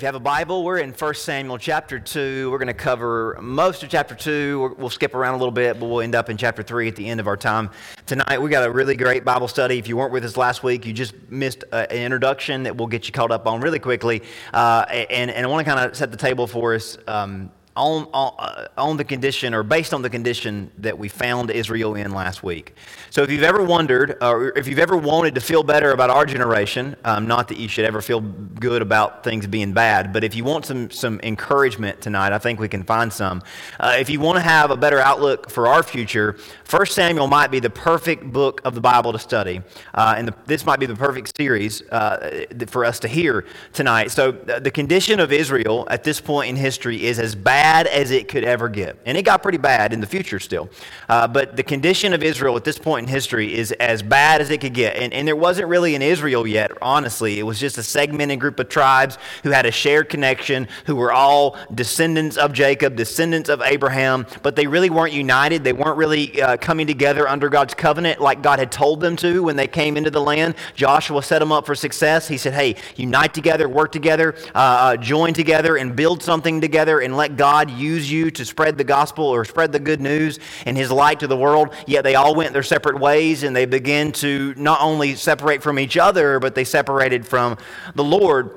If you have a Bible, we're in 1 Samuel chapter 2. We're going to cover most of chapter 2. We'll skip around a little bit, but we'll end up in chapter 3 at the end of our time. Tonight, we got a really great Bible study. If you weren't with us last week, you just missed uh, an introduction that we'll get you caught up on really quickly. Uh, and, and I want to kind of set the table for us. Um, on, on, uh, on, the condition or based on the condition that we found Israel in last week. So, if you've ever wondered or if you've ever wanted to feel better about our generation, um, not that you should ever feel good about things being bad, but if you want some, some encouragement tonight, I think we can find some. Uh, if you want to have a better outlook for our future, 1 Samuel might be the perfect book of the Bible to study. Uh, and the, this might be the perfect series uh, for us to hear tonight. So, the condition of Israel at this point in history is as bad bad as it could ever get. And it got pretty bad in the future still. Uh, but the condition of Israel at this point in history is as bad as it could get. And, and there wasn't really an Israel yet, honestly. It was just a segmented group of tribes who had a shared connection, who were all descendants of Jacob, descendants of Abraham, but they really weren't united. They weren't really uh, coming together under God's covenant like God had told them to when they came into the land. Joshua set them up for success. He said, hey, unite together, work together, uh, uh join together, and build something together, and let God God use you to spread the gospel or spread the good news and his light to the world, yet they all went their separate ways and they began to not only separate from each other, but they separated from the Lord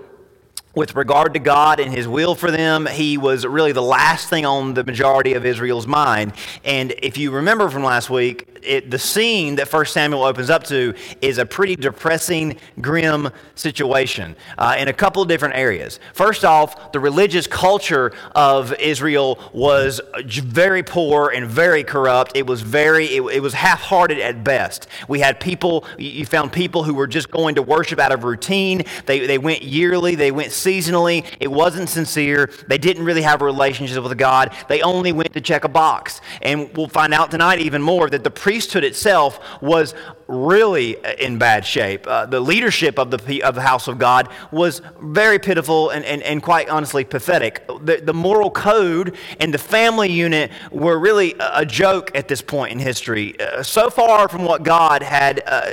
with regard to God and His will for them, He was really the last thing on the majority of Israel's mind. And if you remember from last week, it, the scene that First Samuel opens up to is a pretty depressing, grim situation uh, in a couple of different areas. First off, the religious culture of Israel was very poor and very corrupt. It was very, it, it was half-hearted at best. We had people, you found people who were just going to worship out of routine. They, they went yearly, they went seasonally. It wasn't sincere. They didn't really have a relationship with God. They only went to check a box. And we'll find out tonight even more that the priesthood itself was really in bad shape. Uh, the leadership of the, of the house of God was very pitiful and, and, and quite honestly pathetic. The, the moral code and the family unit were really a joke at this point in history. Uh, so far from what God had uh,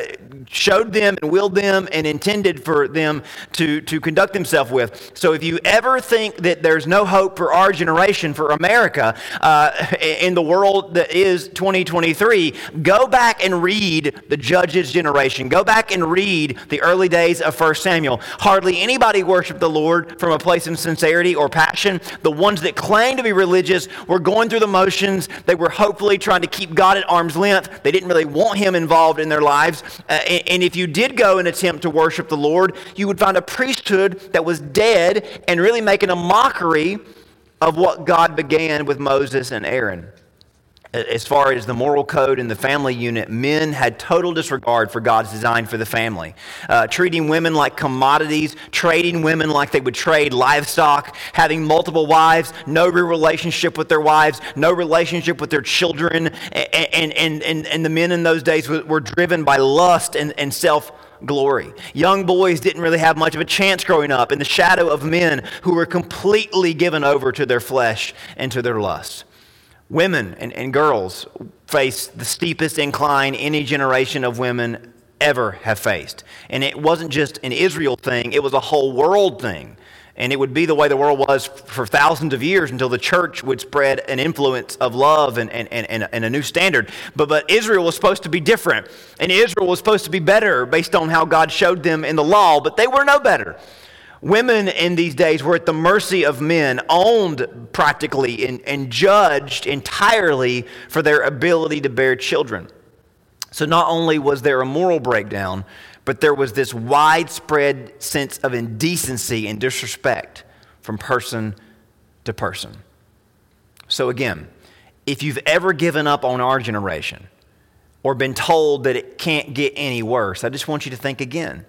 showed them and willed them and intended for them to, to conduct themselves with. So if you ever think that there's no hope for our generation, for America, uh, in the world that is 2023, go back and read the Judges generation. Go back and read the early days of 1 Samuel. Hardly anybody worshiped the Lord from a place of sincerity or passion. The ones that claimed to be religious were going through the motions. They were hopefully trying to keep God at arm's length. They didn't really want Him involved in their lives. Uh, and, and if you did go and attempt to worship the Lord, you would find a priesthood that was dead and really making a mockery of what God began with Moses and Aaron as far as the moral code and the family unit, men had total disregard for God's design for the family. Uh, treating women like commodities, trading women like they would trade livestock, having multiple wives, no real relationship with their wives, no relationship with their children. And, and, and, and the men in those days were, were driven by lust and, and self glory. Young boys didn't really have much of a chance growing up in the shadow of men who were completely given over to their flesh and to their lusts. Women and, and girls face the steepest incline any generation of women ever have faced. And it wasn't just an Israel thing, it was a whole world thing. And it would be the way the world was for thousands of years until the church would spread an influence of love and, and, and, and, a new standard. But, but Israel was supposed to be different. And Israel was supposed to be better based on how God showed them in the law, but they were no better. Women in these days were at the mercy of men, owned practically and, and judged entirely for their ability to bear children. So not only was there a moral breakdown, but there was this widespread sense of indecency and disrespect from person to person. So again, if you've ever given up on our generation or been told that it can't get any worse, I just want you to think again.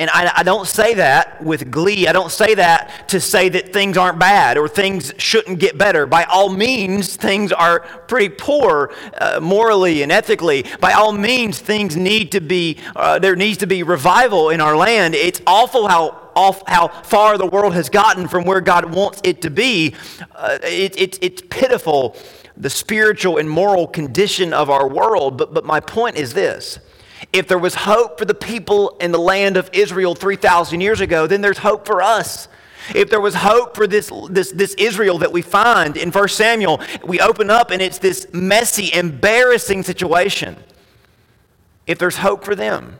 And I, I, don't say that with glee. I don't say that to say that things aren't bad or things shouldn't get better. By all means, things are pretty poor uh, morally and ethically. By all means, things need to be, uh, there needs to be revival in our land. It's awful how, off, how far the world has gotten from where God wants it to be. Uh, it, it, it's pitiful, the spiritual and moral condition of our world. But, but my point is this if there was hope for the people in the land of Israel 3,000 years ago, then there's hope for us. If there was hope for this, this, this Israel that we find in 1 Samuel, we open up and it's this messy, embarrassing situation. If there's hope for them,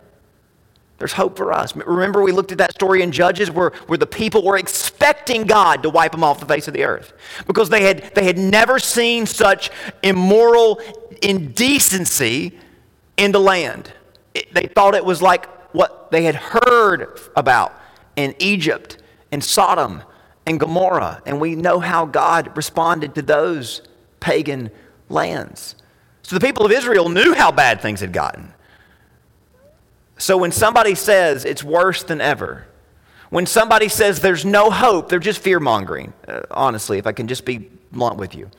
there's hope for us. Remember, we looked at that story in Judges where, where the people were expecting God to wipe them off the face of the earth because they had, they had never seen such immoral indecency in the land. It, they thought it was like what they had heard about in Egypt and Sodom and Gomorrah. And we know how God responded to those pagan lands. So the people of Israel knew how bad things had gotten. So when somebody says it's worse than ever, when somebody says there's no hope, they're just fear mongering, uh, honestly, if I can just be blunt with you.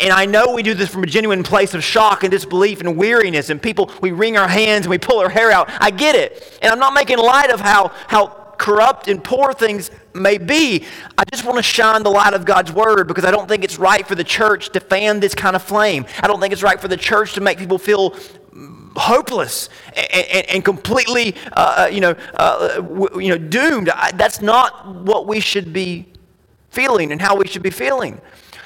And I know we do this from a genuine place of shock and disbelief and weariness, and people, we wring our hands and we pull our hair out. I get it. And I'm not making light of how, how corrupt and poor things may be. I just want to shine the light of God's word because I don't think it's right for the church to fan this kind of flame. I don't think it's right for the church to make people feel hopeless and, and, and completely, uh, uh you, know, uh, you know, doomed. I, that's not what we should be feeling and how we should be feeling.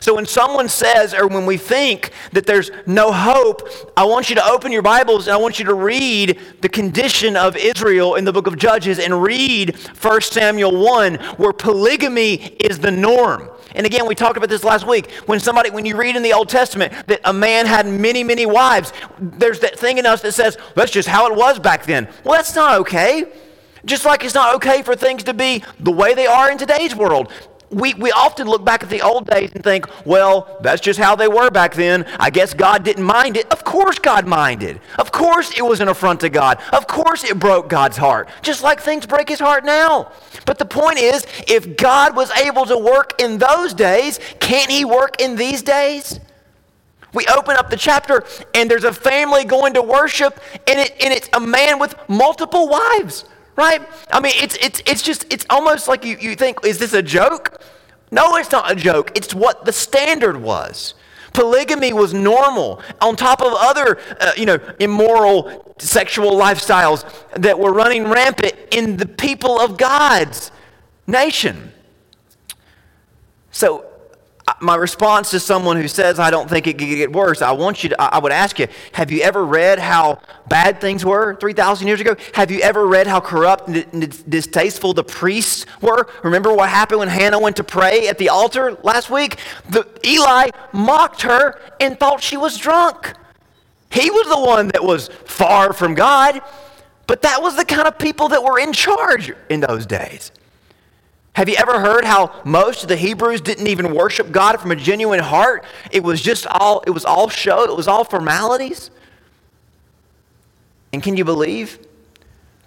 So when someone says, or when we think that there's no hope, I want you to open your Bibles and I want you to read the condition of Israel in the book of Judges and read 1 Samuel 1, where polygamy is the norm. And again, we talked about this last week. When somebody, when you read in the Old Testament that a man had many, many wives, there's that thing in us that says, that's just how it was back then. Well, that's not okay. Just like it's not okay for things to be the way they are in today's world we, we often look back at the old days and think, well, that's just how they were back then. I guess God didn't mind it. Of course, God minded. Of course, it was an affront to God. Of course, it broke God's heart, just like things break his heart now. But the point is, if God was able to work in those days, can't he work in these days? We open up the chapter and there's a family going to worship, and, it, and it's a man with multiple wives right? I mean, it's, it's, it's just, it's almost like you, you think, is this a joke? No, it's not a joke. It's what the standard was. Polygamy was normal on top of other, uh, you know, immoral sexual lifestyles that were running rampant in the people of God's nation. So my response to someone who says I don't think it could get worse, I want you to, I would ask you, have you ever read how bad things were 3,000 years ago? Have you ever read how corrupt and distasteful the priests were? Remember what happened when Hannah went to pray at the altar last week? The, Eli mocked her and thought she was drunk. He was the one that was far from God, but that was the kind of people that were in charge in those days. Have you ever heard how most of the Hebrews didn't even worship God from a genuine heart? It was just all it was all show, it was all formalities. And can you believe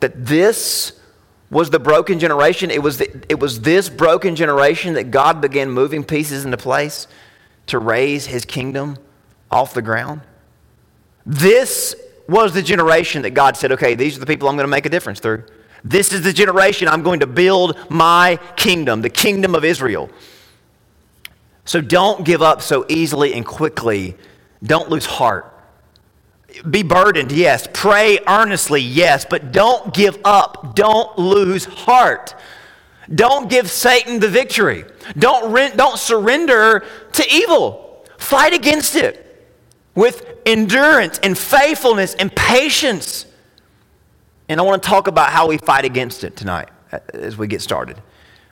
that this was the broken generation? It was, the, it was this broken generation that God began moving pieces into place to raise his kingdom off the ground. This was the generation that God said, okay, these are the people I'm going to make a difference through. This is the generation I'm going to build my kingdom, the kingdom of Israel. So don't give up so easily and quickly. Don't lose heart. Be burdened, yes. Pray earnestly, yes. But don't give up. Don't lose heart. Don't give Satan the victory. Don't, don't surrender to evil. Fight against it with endurance and faithfulness and patience. And I want to talk about how we fight against it tonight as we get started.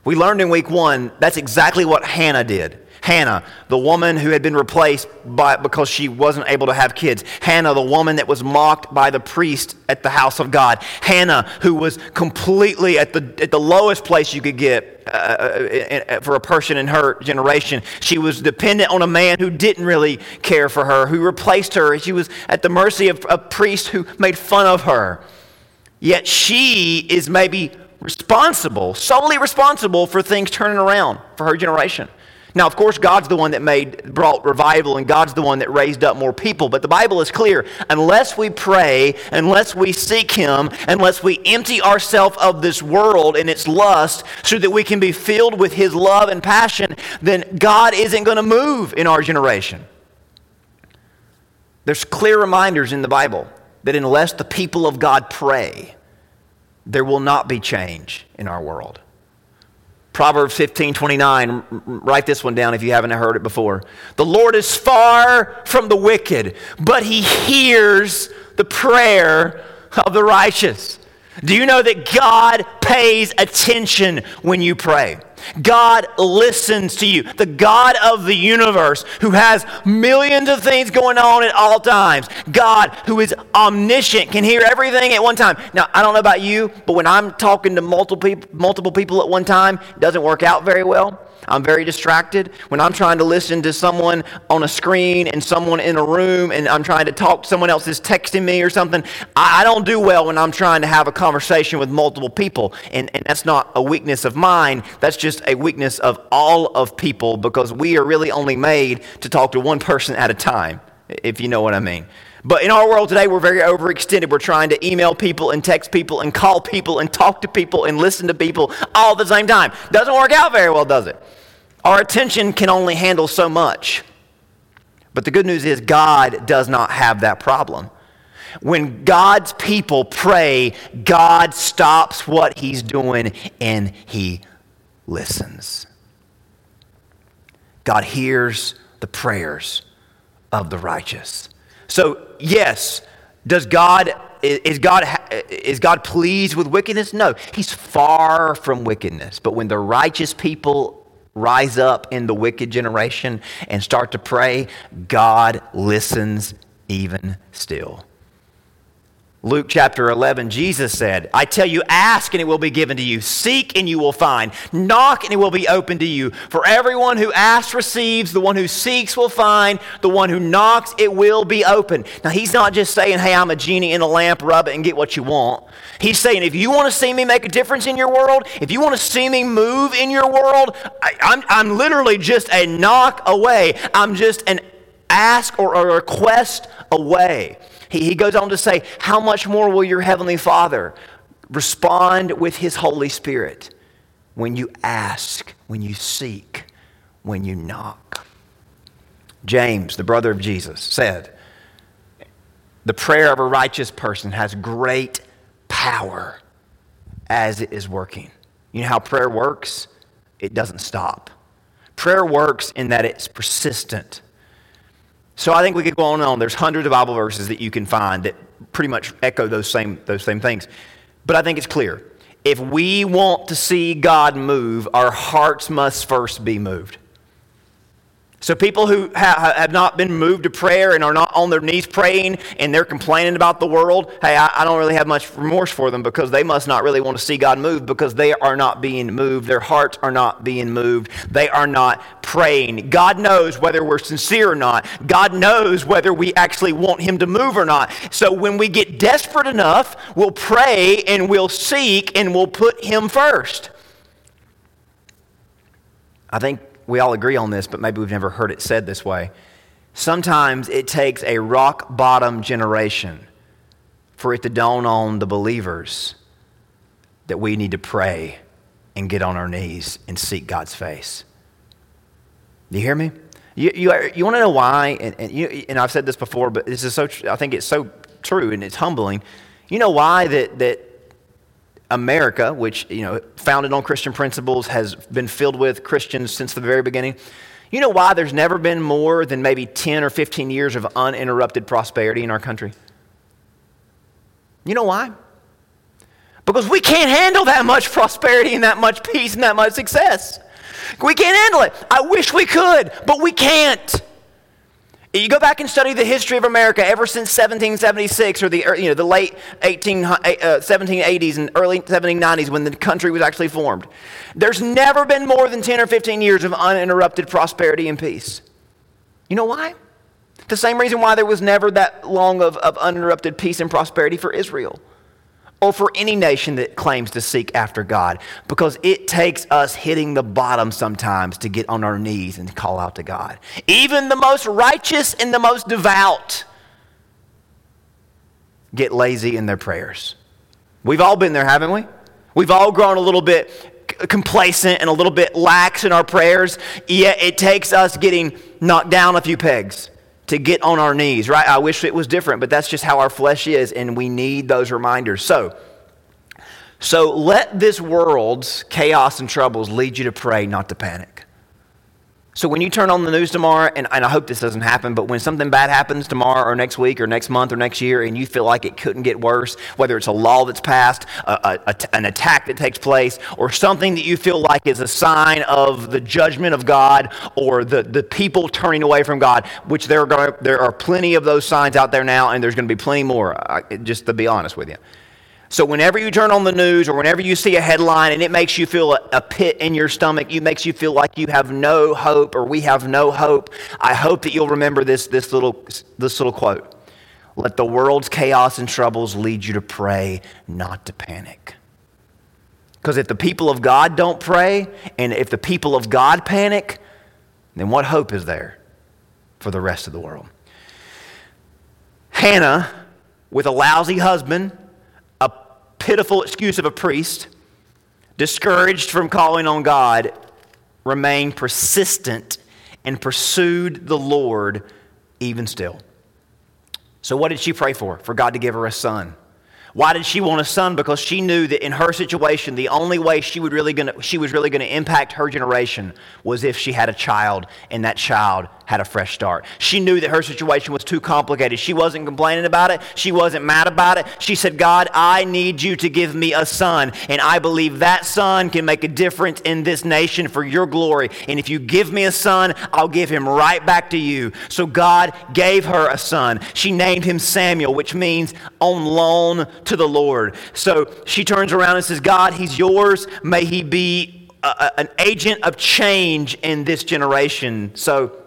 We learned in week one that's exactly what Hannah did. Hannah, the woman who had been replaced by, because she wasn't able to have kids. Hannah, the woman that was mocked by the priest at the house of God. Hannah, who was completely at the, at the lowest place you could get uh, uh, uh for a person in her generation. She was dependent on a man who didn't really care for her, who replaced her. She was at the mercy of a priest who made fun of her. Yet she is maybe responsible, solely responsible for things turning around for her generation. Now, of course, God's the one that made, brought revival, and God's the one that raised up more people. But the Bible is clear unless we pray, unless we seek Him, unless we empty ourselves of this world and its lust so that we can be filled with His love and passion, then God isn't going to move in our generation. There's clear reminders in the Bible that unless the people of God pray, there will not be change in our world. Proverbs 15 29. Write this one down if you haven't heard it before. The Lord is far from the wicked, but he hears the prayer of the righteous. Do you know that God pays attention when you pray? God listens to you. The God of the universe who has millions of things going on at all times. God who is omniscient, can hear everything at one time. Now, I don't know about you, but when I'm talking to multiple people, multiple people at one time, it doesn't work out very well. I'm very distracted. When I'm trying to listen to someone on a screen and someone in a room and I'm trying to talk, someone else is texting me or something, I, don't do well when I'm trying to have a conversation with multiple people. And, and that's not a weakness of mine, that's just a weakness of all of people because we are really only made to talk to one person at a time, if you know what I mean. But in our world today, we're very overextended. We're trying to email people and text people and call people and talk to people and listen to people all at the same time. Doesn't work out very well, does it? Our attention can only handle so much. But the good news is, God does not have that problem. When God's people pray, God stops what he's doing and he listens. God hears the prayers of the righteous. So, yes, does God is God is God pleased with wickedness? No, he's far from wickedness. But when the righteous people rise up in the wicked generation and start to pray, God listens even still. Luke chapter 11, Jesus said, I tell you, ask and it will be given to you. Seek and you will find. Knock and it will be open to you. For everyone who asks receives. The one who seeks will find. The one who knocks, it will be open. Now, he's not just saying, hey, I'm a genie in a lamp, rub it and get what you want. He's saying, if you want to see me make a difference in your world, if you want to see me move in your world, I, I'm, I'm literally just a knock away. I'm just an ask or a request away. He, he goes on to say, How much more will your Heavenly Father respond with His Holy Spirit when you ask, when you seek, when you knock? James, the brother of Jesus, said, The prayer of a righteous person has great power as it is working. You know how prayer works? It doesn't stop. Prayer works in that it's persistent. So I think we could go on and on. There's hundreds of Bible verses that you can find that pretty much echo those same, those same things. But I think it's clear. If we want to see God move, our hearts must first be moved. So, people who ha- have not been moved to prayer and are not on their knees praying and they're complaining about the world, hey, I, don't really have much remorse for them because they must not really want to see God move because they are not being moved. Their hearts are not being moved. They are not praying. God knows whether we're sincere or not. God knows whether we actually want Him to move or not. So, when we get desperate enough, we'll pray and we'll seek and we'll put Him first. I think we all agree on this, but maybe we've never heard it said this way. Sometimes it takes a rock bottom generation for it to dawn on the believers that we need to pray and get on our knees and seek God's face. Do you hear me? You, you, you want to know why? And, and, you, and I've said this before, but this is so, I think it's so true and it's humbling. You know why that, that America, which, you know, founded on Christian principles, has been filled with Christians since the very beginning. You know why there's never been more than maybe 10 or 15 years of uninterrupted prosperity in our country? You know why? Because we can't handle that much prosperity and that much peace and that much success. We can't handle it. I wish we could, but we can't. You go back and study the history of America ever since 1776 or the, you know, the late 18, uh, 1780s and early 1790s when the country was actually formed. There's never been more than 10 or 15 years of uninterrupted prosperity and peace. You know why? The same reason why there was never that long of, of uninterrupted peace and prosperity for Israel or for any nation that claims to seek after God because it takes us hitting the bottom sometimes to get on our knees and call out to God. Even the most righteous and the most devout get lazy in their prayers. We've all been there, haven't we? We've all grown a little bit complacent and a little bit lax in our prayers, yet it takes us getting knocked down a few pegs to get on our knees, right? I wish it was different, but that's just how our flesh is, and we need those reminders. So, So let this world's chaos and troubles lead you to pray, not to panic. So when you turn on the news tomorrow, and, and, I hope this doesn't happen, but when something bad happens tomorrow or next week or next month or next year, and you feel like it couldn't get worse, whether it's a law that's passed, a, a, an attack that takes place, or something that you feel like is a sign of the judgment of God or the, the people turning away from God, which there are, there are plenty of those signs out there now, and there's going to be plenty more, just to be honest with you. So, whenever you turn on the news or whenever you see a headline and it makes you feel a, a, pit in your stomach, it makes you feel like you have no hope or we have no hope, I hope that you'll remember this, this, little, this little quote Let the world's chaos and troubles lead you to pray, not to panic. Because if the people of God don't pray and if the people of God panic, then what hope is there for the rest of the world? Hannah, with a lousy husband, pitiful excuse of a priest, discouraged from calling on God, remained persistent and pursued the Lord even still. So, what did she pray for? For God to give her a son. Why did she want a son? Because she knew that in her situation, the only way she, would really gonna, she was really going to impact her generation was if she had a child and that child had a fresh start. She knew that her situation was too complicated. She wasn't complaining about it. She wasn't mad about it. She said, God, I need you to give me a son. And I believe that son can make a difference in this nation for your glory. And if you give me a son, I'll give him right back to you. So God gave her a son. She named him Samuel, which means on loan to the Lord. So she turns around and says, God, he's yours. May he be a, an agent of change in this generation. So,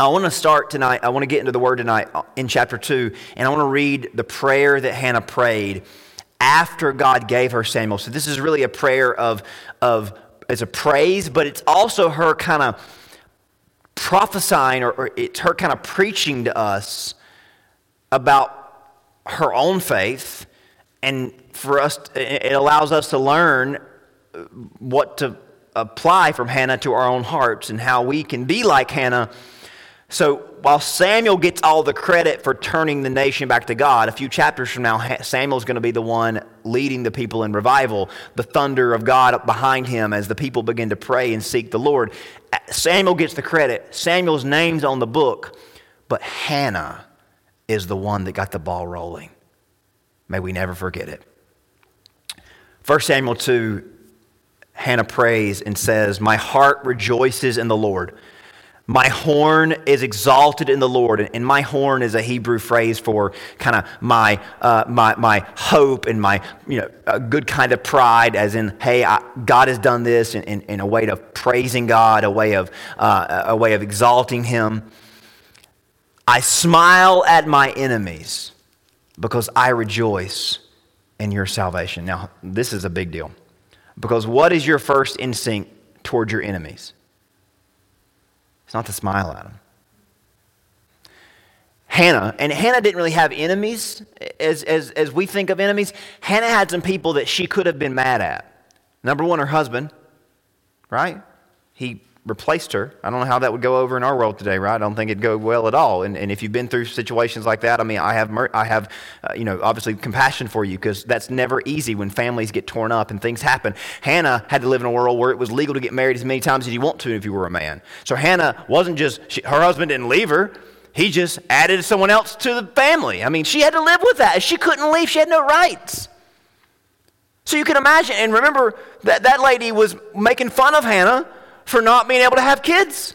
I want to start tonight. I want to get into the word tonight in chapter 2, and I want to read the prayer that Hannah prayed after God gave her Samuel. So this is really a prayer of, of it's a praise, but it's also her kind of prophesying or, or it's her kind of preaching to us about her own faith. And for us, it allows us to learn what to apply from Hannah to our own hearts and how we can be like Hannah so while Samuel gets all the credit for turning the nation back to God, a few chapters from now, Samuel's going to be the one leading the people in revival, the thunder of God behind him as the people begin to pray and seek the Lord. Samuel gets the credit. Samuel's name's on the book, but Hannah is the one that got the ball rolling. May we never forget it. 1 Samuel 2, Hannah prays and says, My heart rejoices in the Lord. My horn is exalted in the Lord. And my horn is a Hebrew phrase for kind of my, uh, my, my hope and my, you know, a good kind of pride, as in, hey, I, God has done this in, in, in, a way of praising God, a way of, uh, a way of exalting Him. I smile at my enemies because I rejoice in your salvation. Now, this is a big deal because what is your first instinct towards your enemies? It's not to smile at them. Hannah, and Hannah didn't really have enemies as, as, as we think of enemies. Hannah had some people that she could have been mad at. Number one, her husband, right? He replaced her. I don't know how that would go over in our world today, right? I don't think it'd go well at all. And, and if you've been through situations like that, I mean, I have, I have uh, you know, obviously compassion for you because that's never easy when families get torn up and things happen. Hannah had to live in a world where it was legal to get married as many times as you want to if you were a man. So Hannah wasn't just, she, her husband didn't leave her. He just added someone else to the family. I mean, she had to live with that. She couldn't leave. She had no rights. So you can imagine, and remember that that lady was making fun of Hannah for not being able to have kids.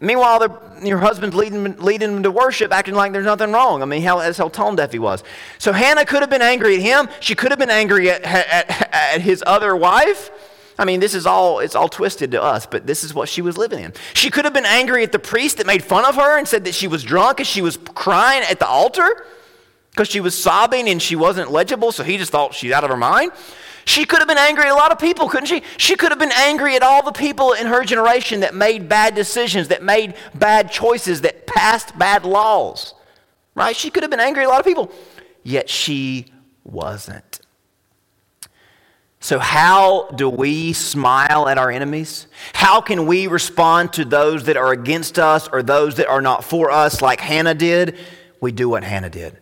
Meanwhile, your husband's leading, leading him to worship, acting like there's nothing wrong. I mean, how, that's how tone deaf he was. So Hannah could have been angry at him. She could have been angry at, at, at his other wife. I mean, this is all, it's all twisted to us, but this is what she was living in. She could have been angry at the priest that made fun of her and said that she was drunk and she was crying at the altar because she was sobbing and she wasn't legible, so he just thought she's out of her mind. She could have been angry at a lot of people, couldn't she? She could have been angry at all the people in her generation that made bad decisions, that made bad choices, that passed bad laws. Right? She could have been angry at a lot of people. Yet she wasn't. So, how do we smile at our enemies? How can we respond to those that are against us or those that are not for us, like Hannah did? We do what Hannah did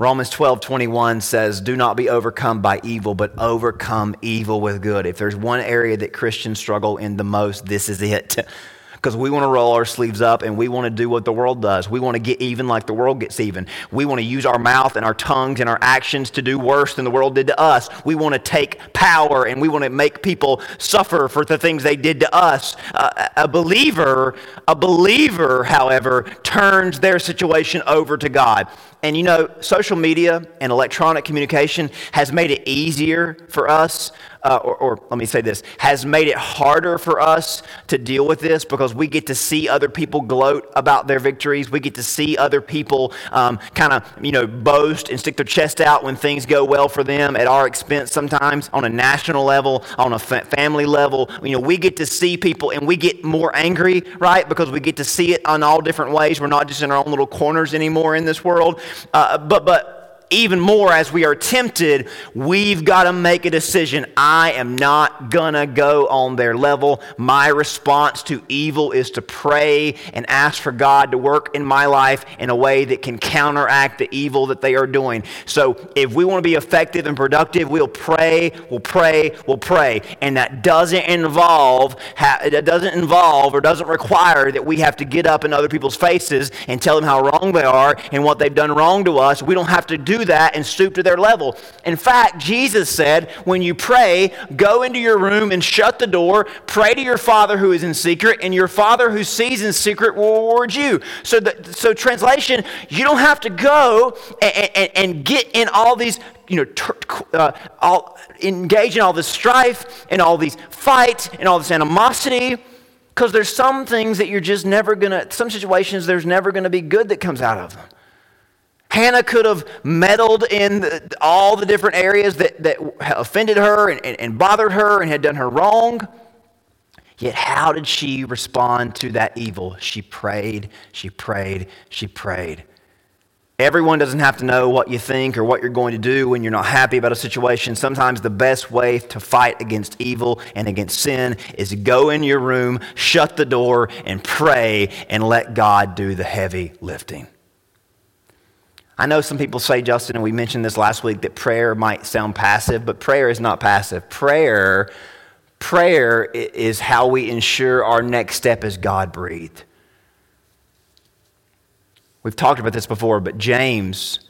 Romans 12, 21 says, Do not be overcome by evil, but overcome evil with good. If there's one area that Christians struggle in the most, this is it. because we want to roll our sleeves up and we want to do what the world does. We want to get even like the world gets even. We want to use our mouth and our tongues and our actions to do worse than the world did to us. We want to take power and we want to make people suffer for the things they did to us. Uh, a believer, a believer, however, turns their situation over to God. And you know, social media and electronic communication has made it easier for us, uh, or, or, let me say this, has made it harder for us to deal with this because we get to see other people gloat about their victories. We get to see other people um, kind of, you know, boast and stick their chest out when things go well for them at our expense sometimes on a national level, on a fa- family level. You know, we get to see people and we get more angry, right? Because we get to see it on all different ways. We're not just in our own little corners anymore in this world. Uh, but, but even more as we are tempted, we've got to make a decision. I am not going to go on their level. My response to evil is to pray and ask for God to work in my life in a way that can counteract the evil that they are doing. So if we want to be effective and productive, we'll pray, we'll pray, we'll pray. And that doesn't involve, it doesn't involve or doesn't require that we have to get up in other people's faces and tell them how wrong they are and what they've done wrong to us. We don't have to do that and stoop to their level. In fact, Jesus said, when you pray, go into your room and shut the door, pray to your Father who is in secret, and your Father who sees in secret will reward you. So, the, so translation, you don't have to go and, and, and get in all these you know, uh, all, engage in all this strife and all these fights and all this animosity because there's some things that you're just never going to, some situations there's never going to be good that comes out of them. Hannah could have meddled in the, all the different areas that, that offended her and, and, and bothered her and had done her wrong. Yet, how did she respond to that evil? She prayed, she prayed, she prayed. Everyone doesn't have to know what you think or what you're going to do when you're not happy about a situation. Sometimes the best way to fight against evil and against sin is to go in your room, shut the door, and pray and let God do the heavy lifting. I know some people say, Justin, and we mentioned this last week, that prayer might sound passive, but prayer is not passive. Prayer, prayer is how we ensure our next step is God breathed. We've talked about this before, but James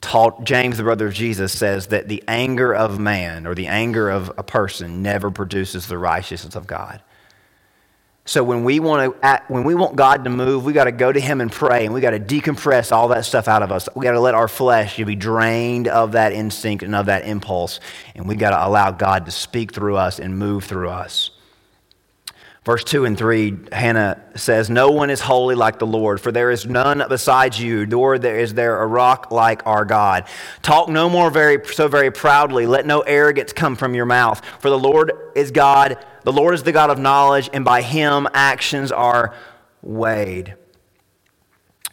taught James, the brother of Jesus, says that the anger of man or the anger of a person never produces the righteousness of God. So when we want to, when we want God to move, we got to go to Him and pray, and we got to decompress all that stuff out of us. We got to let our flesh be drained of that instinct and of that impulse, and we got to allow God to speak through us and move through us. Verse 2 and 3, Hannah says, No one is holy like the Lord, for there is none besides you, nor is there a rock like our God. Talk no more very, so very proudly. Let no arrogance come from your mouth, for the Lord is God the Lord is the God of knowledge, and by him actions are weighed.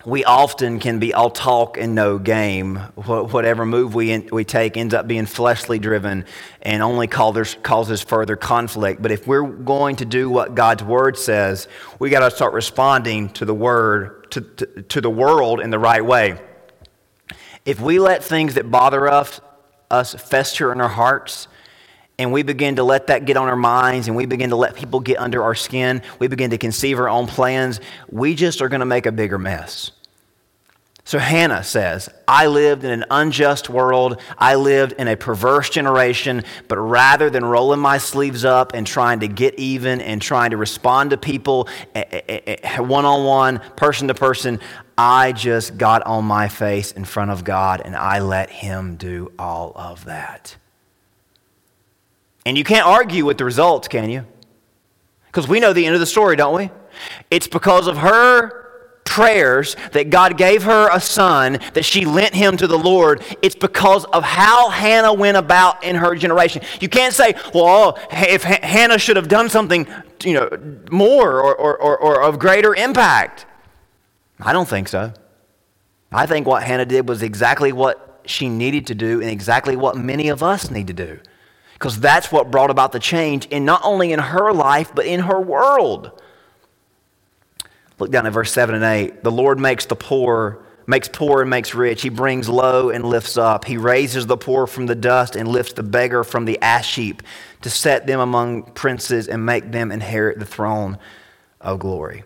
We often can be all talk and no game. Whatever move we, in, we take ends up being fleshly driven and only causes further conflict. But if we're going to do what God's word says, we got to start responding to the word, to, to, to the world in the right way. If we let things that bother us, us fester in our hearts, and we begin to let that get on our minds and we begin to let people get under our skin, we begin to conceive our own plans, we just are going to make a bigger mess. So Hannah says, I lived in an unjust world. I lived in a perverse generation, but rather than rolling my sleeves up and trying to get even and trying to respond to people one on one, person to person, I just got on my face in front of God and I let Him do all of that. And you can't argue with the results, can you? Because we know the end of the story, don't we? It's because of her prayers that God gave her a son, that she lent him to the Lord. It's because of how Hannah went about in her generation. You can't say, well, oh, if Hannah should have done something you know, more or, or, or, or of greater impact. I don't think so. I think what Hannah did was exactly what she needed to do and exactly what many of us need to do because that's what brought about the change in not only in her life but in her world look down at verse 7 and 8 the lord makes the poor makes poor and makes rich. He brings low and lifts up. He raises the poor from the dust and lifts the beggar from the ash heap to set them among princes and make them inherit the throne of glory.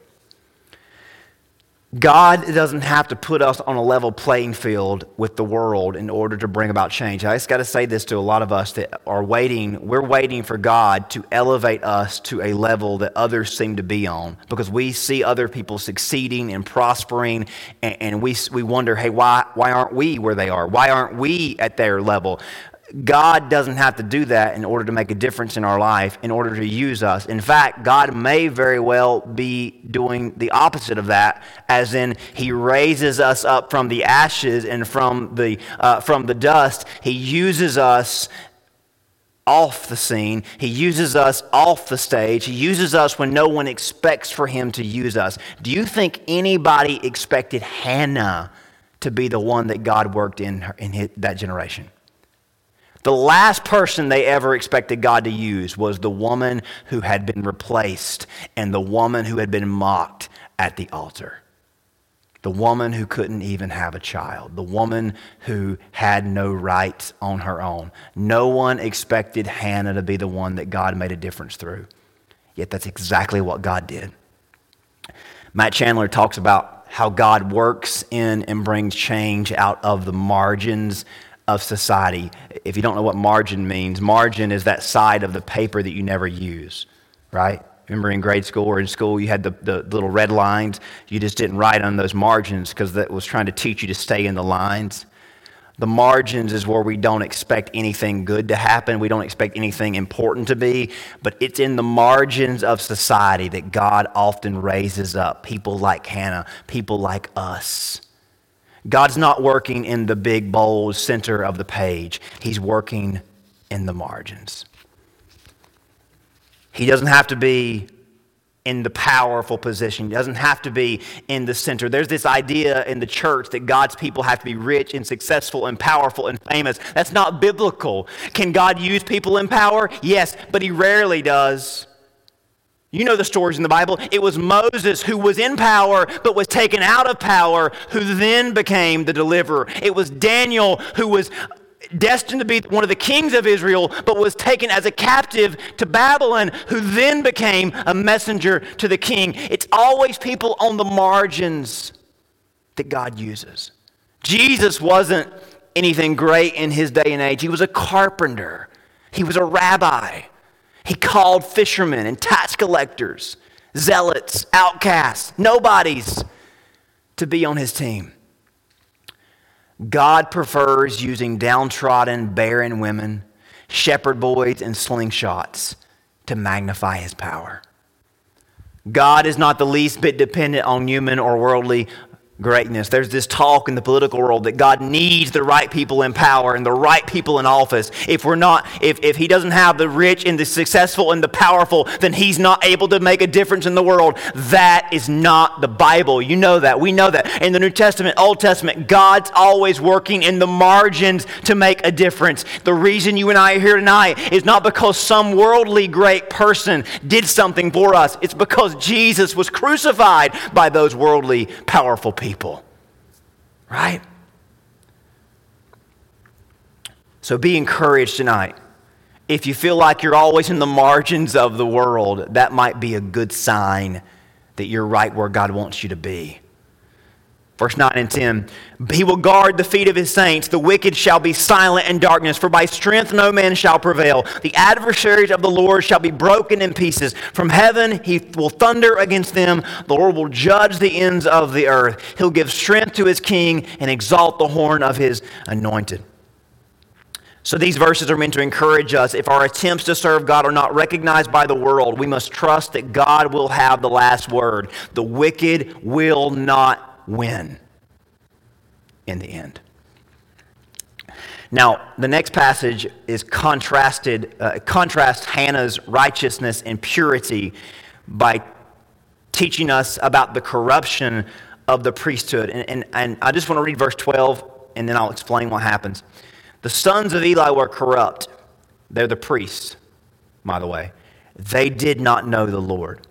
God doesn't have to put us on a level playing field with the world in order to bring about change. I just got to say this to a lot of us that are waiting. We're waiting for God to elevate us to a level that others seem to be on because we see other people succeeding and prospering, and, and we, we wonder, hey, why, why aren't we where they are? Why aren't we at their level? God doesn't have to do that in order to make a difference in our life, in order to use us. In fact, God may very well be doing the opposite of that, as in He raises us up from the ashes and from the, uh, from the dust. He uses us off the scene. He uses us off the stage. He uses us when no one expects for Him to use us. Do you think anybody expected Hannah to be the one that God worked in, her, in his, that generation? The last person they ever expected God to use was the woman who had been replaced and the woman who had been mocked at the altar. The woman who couldn't even have a child. The woman who had no rights on her own. No one expected Hannah to be the one that God made a difference through. Yet that's exactly what God did. Matt Chandler talks about how God works in and brings change out of the margins of society. If you don't know what margin means, margin is that side of the paper that you never use, right? Remember in grade school or in school, you had the, the little red lines. You just didn't write on those margins because that was trying to teach you to stay in the lines. The margins is where we don't expect anything good to happen. We don't expect anything important to be. But it's in the margins of society that God often raises up people like Hannah, people like us God's not working in the big, bold center of the page, He's working in the margins. He doesn't have to be in the powerful position. He doesn't have to be in the center. There's this idea in the church that God's people have to be rich and successful and powerful and famous. That's not biblical. Can God use people in power? Yes, but He rarely does. You know the stories in the Bible. It was Moses who was in power but was taken out of power, who then became the deliverer. It was Daniel who was destined to be one of the kings of Israel but was taken as a captive to Babylon, who then became a messenger to the king. It's always people on the margins that God uses. Jesus wasn't anything great in his day and age, he was a carpenter, he was a rabbi. He called fishermen and tax collectors, zealots, outcasts, nobodies to be on his team. God prefers using downtrodden, barren women, shepherd boys, and slingshots to magnify his power. God is not the least bit dependent on human or worldly greatness. There's this talk in the political world that God needs the right people in power and the right people in office. If we're not, if, if He doesn't have the rich and the successful and the powerful, then He's not able to make a difference in the world. That is not the Bible. You know that. We know that. In the New Testament, Old Testament, God's always working in the margins to make a difference. The reason you and I are here tonight is not because some worldly great person did something for us, it's because Jesus was crucified by those worldly, powerful people people. Right? So be encouraged tonight. If you feel like you're always in the margins of the world, that might be a good sign that you're right where God wants you to be. Verse 9 and 10 He will guard the feet of his saints. The wicked shall be silent in darkness, for by strength no man shall prevail. The adversaries of the Lord shall be broken in pieces. From heaven he will thunder against them. The Lord will judge the ends of the earth. He'll give strength to his king and exalt the horn of his anointed. So these verses are meant to encourage us. If our attempts to serve God are not recognized by the world, we must trust that God will have the last word. The wicked will not win in the end. Now, the next passage is contrasted, uh, contrasts Hannah's righteousness and purity by teaching us about the corruption of the priesthood. And, and, and I just want to read verse 12, and then I'll explain what happens. The sons of Eli were corrupt. They're the priests, by the way. They did not know the Lord.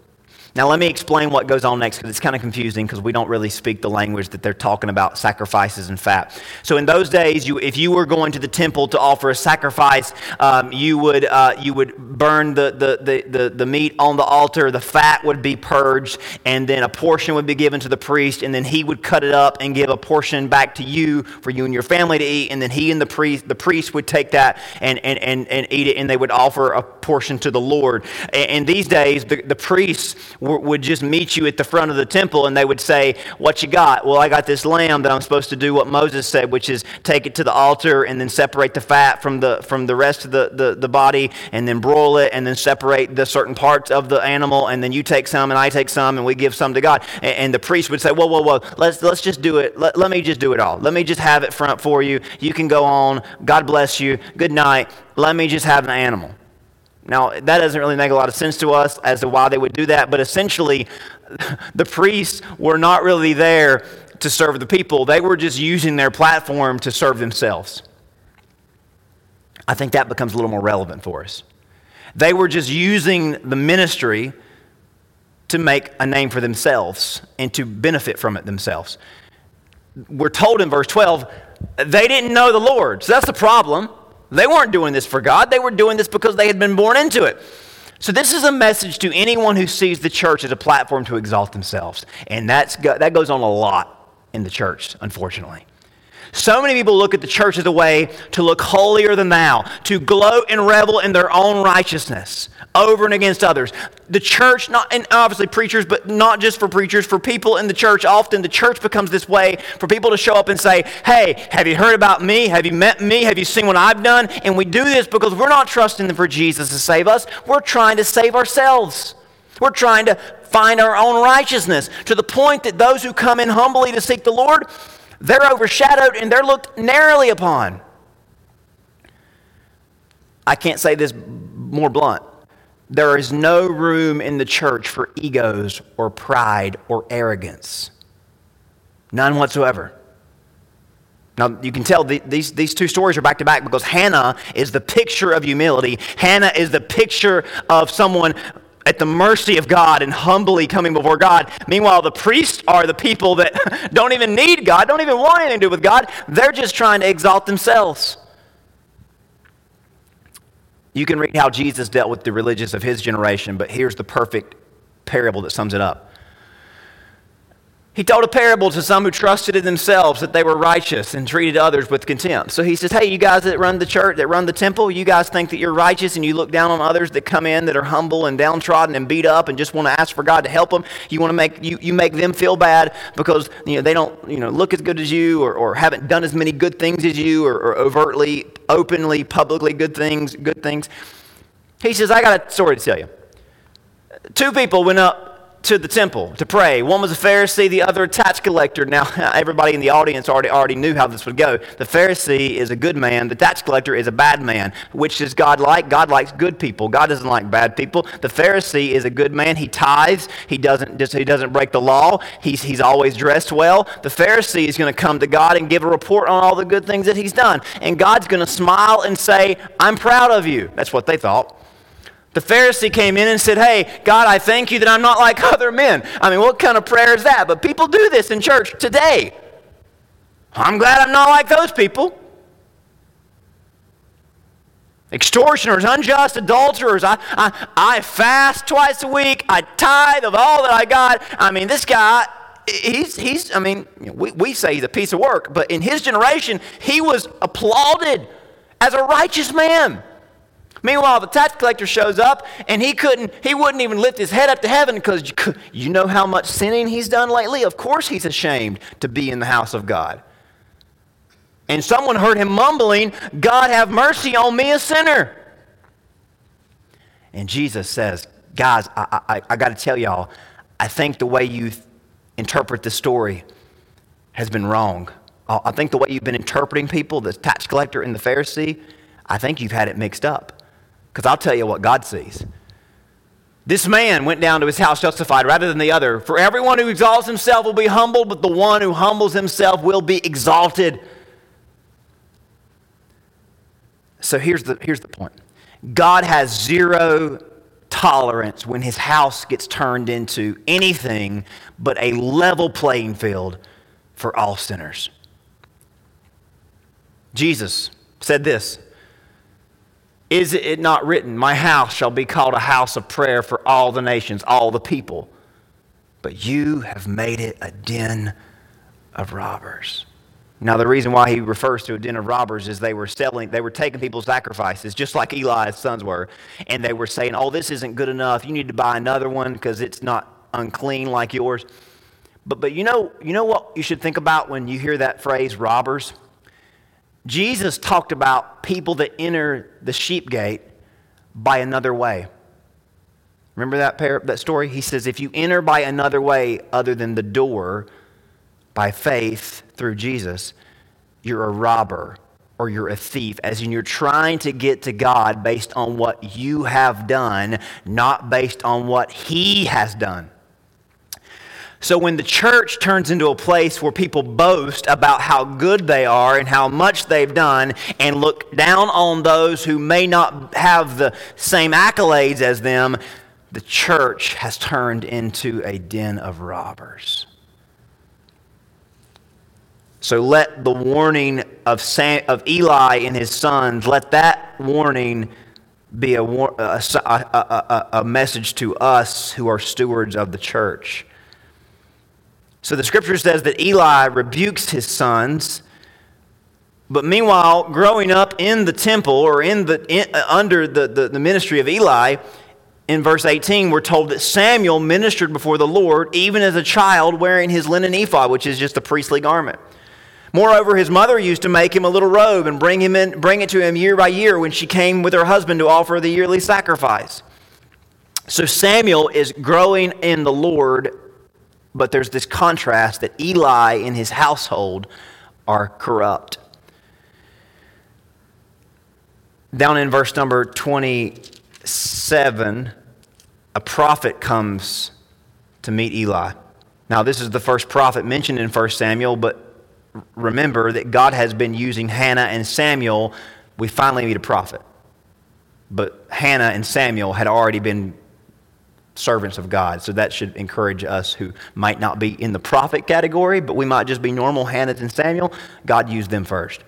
Now, let me explain what goes on next because it's kind of confusing because we don't really speak the language that they're talking about sacrifices and fat. So, in those days, you, if you were going to the temple to offer a sacrifice, um, you, would, uh, you would burn the, the, the, the, the meat on the altar, the fat would be purged, and then a portion would be given to the priest, and then he would cut it up and give a portion back to you for you and your family to eat, and then he and the priest, the priest would take that and, and, and, and eat it, and they would offer a portion to the Lord. And these days, the, the priests would just meet you at the front of the temple and they would say, What you got? Well, I got this lamb that I'm supposed to do what Moses said, which is take it to the altar and then separate the fat from the, from the rest of the, the, the body and then broil it and then separate the certain parts of the animal. And then you take some and I take some and we give some to God. And, and the priest would say, Whoa, whoa, whoa, let's, let's just do it. Let, let me just do it all. Let me just have it front for you. You can go on. God bless you. Good night. Let me just have an animal. Now, that doesn't really make a lot of sense to us as to why they would do that, but essentially, the priests were not really there to serve the people. They were just using their platform to serve themselves. I think that becomes a little more relevant for us. They were just using the ministry to make a name for themselves and to benefit from it themselves. We're told in verse 12, they didn't know the Lord. So that's the problem. They weren't doing this for God, they were doing this because they had been born into it. So, this is a message to anyone who sees the church as a platform to exalt themselves. And that's, that goes on a lot in the church, unfortunately. So many people look at the church as a way to look holier than thou, to gloat and revel in their own righteousness over and against others. The church, not, and obviously preachers, but not just for preachers, for people in the church, often the church becomes this way for people to show up and say, Hey, have you heard about me? Have you met me? Have you seen what I've done? And we do this because we're not trusting for Jesus to save us. We're trying to save ourselves. We're trying to find our own righteousness to the point that those who come in humbly to seek the Lord, they're overshadowed and they're looked narrowly upon. I can't say this more blunt. There is no room in the church for egos or pride or arrogance. None whatsoever. Now, you can tell the, these, these two stories are back to back because Hannah is the picture of humility. Hannah is the picture of someone at the mercy of God and humbly coming before God. Meanwhile, the priests are the people that don't even need God, don't even want anything to do with God. They're just trying to exalt themselves. You can read how Jesus dealt with the religious of his generation, but here's the perfect parable that sums it up. He told a parable to some who trusted in themselves that they were righteous and treated others with contempt. So he says, Hey, you guys that run the church, that run the temple, you guys think that you're righteous and you look down on others that come in that are humble and downtrodden and beat up and just want to ask for God to help them. You want to make, you, you make them feel bad because you know, they don't you know, look as good as you or, or haven't done as many good things as you or, or overtly, openly, publicly good things, good things. He says, I got a story to tell you. Two people went up to the temple to pray. One was a Pharisee, the other a tax collector. Now, everybody in the audience already, already knew how this would go. The Pharisee is a good man, the tax collector is a bad man. Which does God like? God likes good people. God doesn't like bad people. The Pharisee is a good man. He tithes, he doesn't, he doesn't break the law, he's, he's always dressed well. The Pharisee is going to come to God and give a report on all the good things that he's done. And God's going to smile and say, I'm proud of you. That's what they thought. The Pharisee came in and said, Hey, God, I thank you that I'm not like other men. I mean, what kind of prayer is that? But people do this in church today. I'm glad I'm not like those people. Extortioners, unjust adulterers. I, I, I fast twice a week. I tithe of all that I got. I mean, this guy, he's, he's I mean, we, we say he's a piece of work, but in his generation, he was applauded as a righteous man. Meanwhile, the tax collector shows up and he couldn't, he wouldn't even lift his head up to heaven because you know how much sinning he's done lately? Of course he's ashamed to be in the house of God. And someone heard him mumbling, God have mercy on me, a sinner. And Jesus says, Guys, I, I, I got to tell y'all, I think the way you interpret the story has been wrong. I think the way you've been interpreting people, the tax collector and the Pharisee, I think you've had it mixed up. Because I'll tell you what God sees. This man went down to his house justified rather than the other. For everyone who exalts himself will be humbled, but the one who humbles himself will be exalted. So here's the, here's the point God has zero tolerance when his house gets turned into anything but a level playing field for all sinners. Jesus said this Is it not written, My house shall be called a house of prayer for all the nations, all the people? But you have made it a den of robbers. Now, the reason why he refers to a den of robbers is they were selling, they were taking people's sacrifices, just like Eli's sons were, and they were saying, Oh, this isn't good enough. You need to buy another one because it's not unclean like yours. But, but you, know, you know what you should think about when you hear that phrase, robbers? Jesus talked about people that enter the sheep gate by another way. Remember that, that story? He says, If you enter by another way other than the door, by faith through Jesus, you're a robber or you're a thief, as in you're trying to get to God based on what you have done, not based on what He has done. So when the church turns into a place where people boast about how good they are and how much they've done and look down on those who may not have the same accolades as them, the church has turned into a den of robbers. So let the warning of, Sam, of Eli and his sons, let that warning be a, a, a, a, message to us who are stewards of the church. So the scripture says that Eli rebukes his sons, but meanwhile, growing up in the temple or in the, in, uh, under the, the, the ministry of Eli, in verse 18, we're told that Samuel ministered before the Lord even as a child wearing his linen ephod, which is just a priestly garment. Moreover, his mother used to make him a little robe and bring, him in, bring it to him year by year when she came with her husband to offer the yearly sacrifice. So Samuel is growing in the Lord, but there's this contrast that Eli and his household are corrupt. Down in verse number 27, a prophet comes to meet Eli. Now, this is the first prophet mentioned in 1 Samuel, but remember that God has been using Hannah and Samuel. We finally meet a prophet. But Hannah and Samuel had already been servants of God. So that should encourage us who might not be in the prophet category, but we might just be normal Hannah and Samuel. God used them first.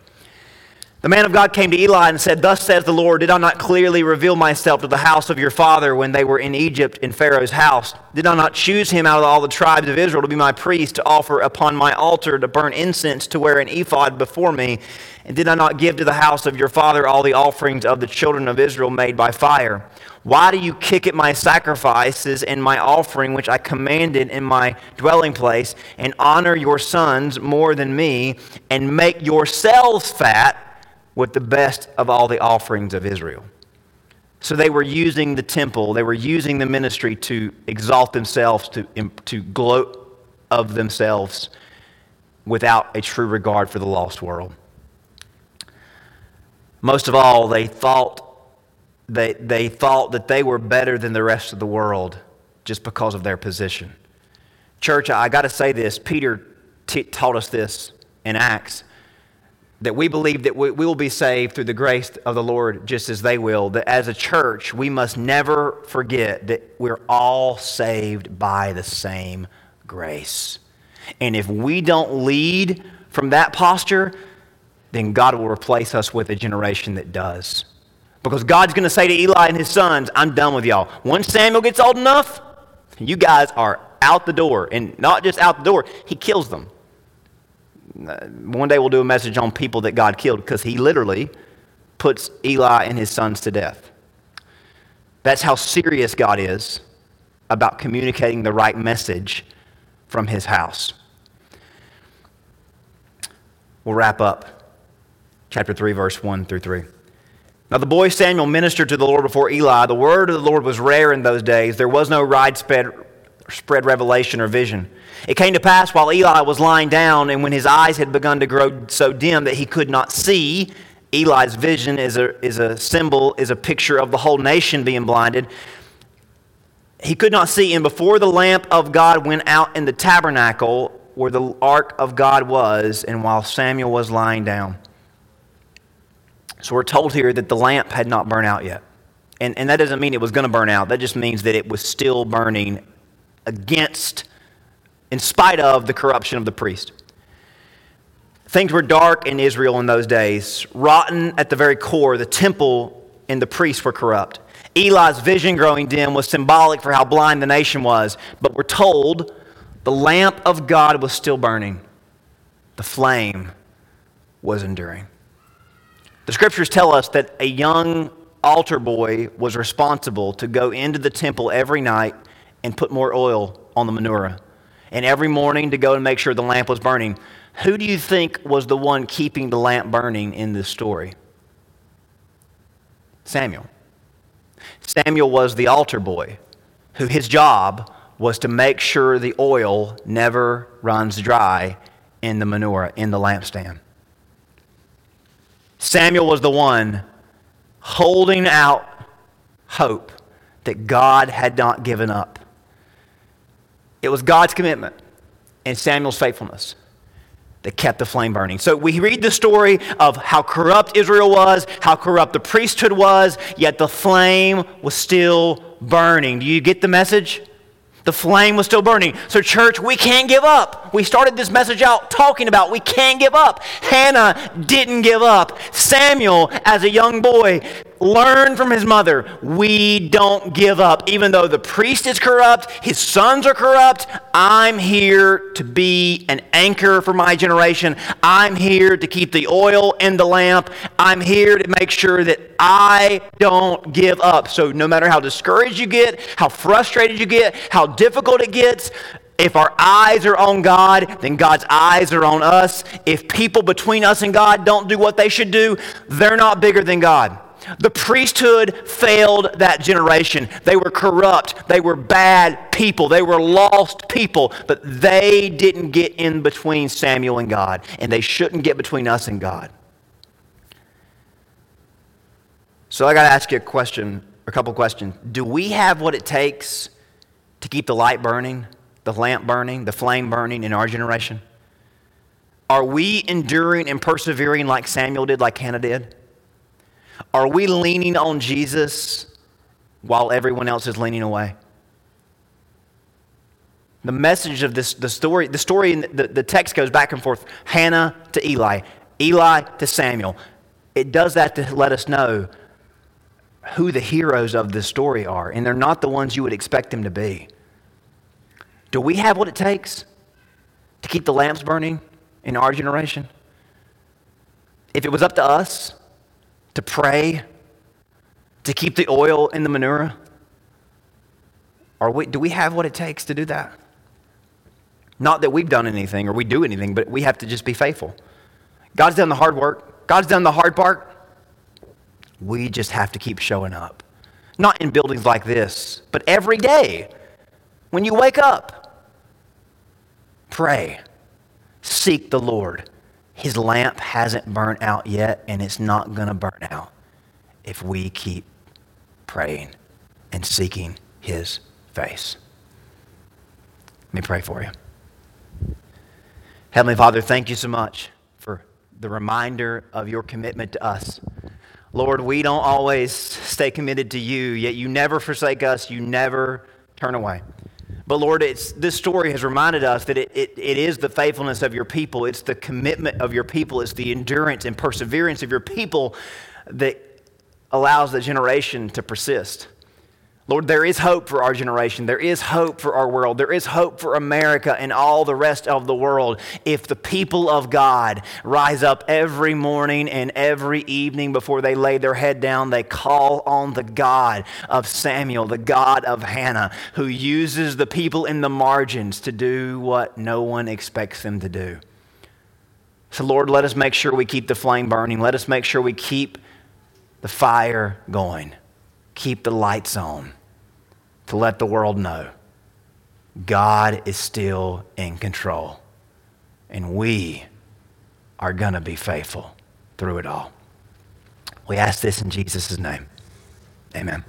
The man of God came to Eli and said, Thus says the Lord, Did I not clearly reveal myself to the house of your father when they were in Egypt in Pharaoh's house? Did I not choose him out of all the tribes of Israel to be my priest, to offer upon my altar, to burn incense, to wear an ephod before me? And did I not give to the house of your father all the offerings of the children of Israel made by fire? Why do you kick at my sacrifices and my offering, which I commanded in my dwelling place, and honor your sons more than me, and make yourselves fat? With the best of all the offerings of Israel. So they were using the temple, they were using the ministry to exalt themselves, to, to gloat of themselves without a true regard for the lost world. Most of all, they thought, they, they thought that they were better than the rest of the world just because of their position. Church, I got to say this. Peter t- taught us this in Acts that we believe that we, will be saved through the grace of the Lord just as they will, that as a church, we must never forget that we're all saved by the same grace. And if we don't lead from that posture, then God will replace us with a generation that does. Because God's going to say to Eli and his sons, I'm done with y'all. Once Samuel gets old enough, you guys are out the door. And not just out the door, he kills them. Uh, one day we'll do a message on people that God killed because he literally puts Eli and his sons to death. That's how serious God is about communicating the right message from his house. We'll wrap up chapter 3, verse 1 through 3. Now, the boy Samuel ministered to the Lord before Eli. The word of the Lord was rare in those days. There was no widespread spread revelation or vision. It came to pass while Eli was lying down, and when his eyes had begun to grow so dim that he could not see, Eli's vision is a, is a symbol, is a picture of the whole nation being blinded. He could not see, and before the lamp of God went out in the tabernacle where the ark of God was, and while Samuel was lying down. So we're told here that the lamp had not burned out yet. And, and that doesn't mean it was going to burn out. That just means that it was still burning against, in spite of the corruption of the priest. Things were dark in Israel in those days, rotten at the very core. The temple and the priests were corrupt. Eli's vision growing dim was symbolic for how blind the nation was, but we're told the lamp of God was still burning, the flame was enduring. The scriptures tell us that a young altar boy was responsible to go into the temple every night and put more oil on the menorah, and every morning to go and make sure the lamp was burning. Who do you think was the one keeping the lamp burning in this story? Samuel. Samuel was the altar boy, who his job was to make sure the oil never runs dry in the menorah, in the lampstand. Samuel was the one holding out hope that God had not given up. It was God's commitment and Samuel's faithfulness that kept the flame burning. So we read the story of how corrupt Israel was, how corrupt the priesthood was, yet the flame was still burning. Do you get the message? The flame was still burning. So, church, we can't give up. We started this message out talking about we can't give up. Hannah didn't give up. Samuel, as a young boy, learned from his mother we don't give up. Even though the priest is corrupt, his sons are corrupt, I'm here to be an anchor for my generation. I'm here to keep the oil in the lamp. I'm here to make sure that I don't give up. So, no matter how discouraged you get, how frustrated you get, how difficult it gets, if our eyes are on God, then God's eyes are on us. If people between us and God don't do what they should do, they're not bigger than God. The priesthood failed that generation. They were corrupt. They were bad people. They were lost people. But they didn't get in between Samuel and God. And they shouldn't get between us and God. So I got to ask you a question, a couple questions. Do we have what it takes to keep the light burning, the lamp burning, the flame burning in our generation? Are we enduring and persevering like Samuel did, like Hannah did? Are we leaning on Jesus while everyone else is leaning away? The message of this, the story, the story, the, the text goes back and forth Hannah to Eli, Eli to Samuel. It does that to let us know who the heroes of this story are, and they're not the ones you would expect them to be. Do we have what it takes to keep the lamps burning in our generation? If it was up to us, to pray, to keep the oil in the menorah? Are we, do we have what it takes to do that? Not that we've done anything or we do anything, but we have to just be faithful. God's done the hard work, God's done the hard part. We just have to keep showing up. Not in buildings like this, but every day when you wake up, pray, seek the Lord. His lamp hasn't burnt out yet, and it's not going to burn out if we keep praying and seeking His face. Let me pray for you. Heavenly Father, thank you so much for the reminder of your commitment to us. Lord, we don't always stay committed to you, yet you never forsake us, you never turn away. But Lord, it's, this story has reminded us that it, it, it is the faithfulness of your people, it's the commitment of your people, it's the endurance and perseverance of your people that allows the generation to persist. Lord, there is hope for our generation. There is hope for our world. There is hope for America and all the rest of the world if the people of God rise up every morning and every evening before they lay their head down. They call on the God of Samuel, the God of Hannah, who uses the people in the margins to do what no one expects them to do. So, Lord, let us make sure we keep the flame burning. Let us make sure we keep the fire going keep the lights on to let the world know God is still in control. And we are going to be faithful through it all. We ask this in Jesus' name. Amen.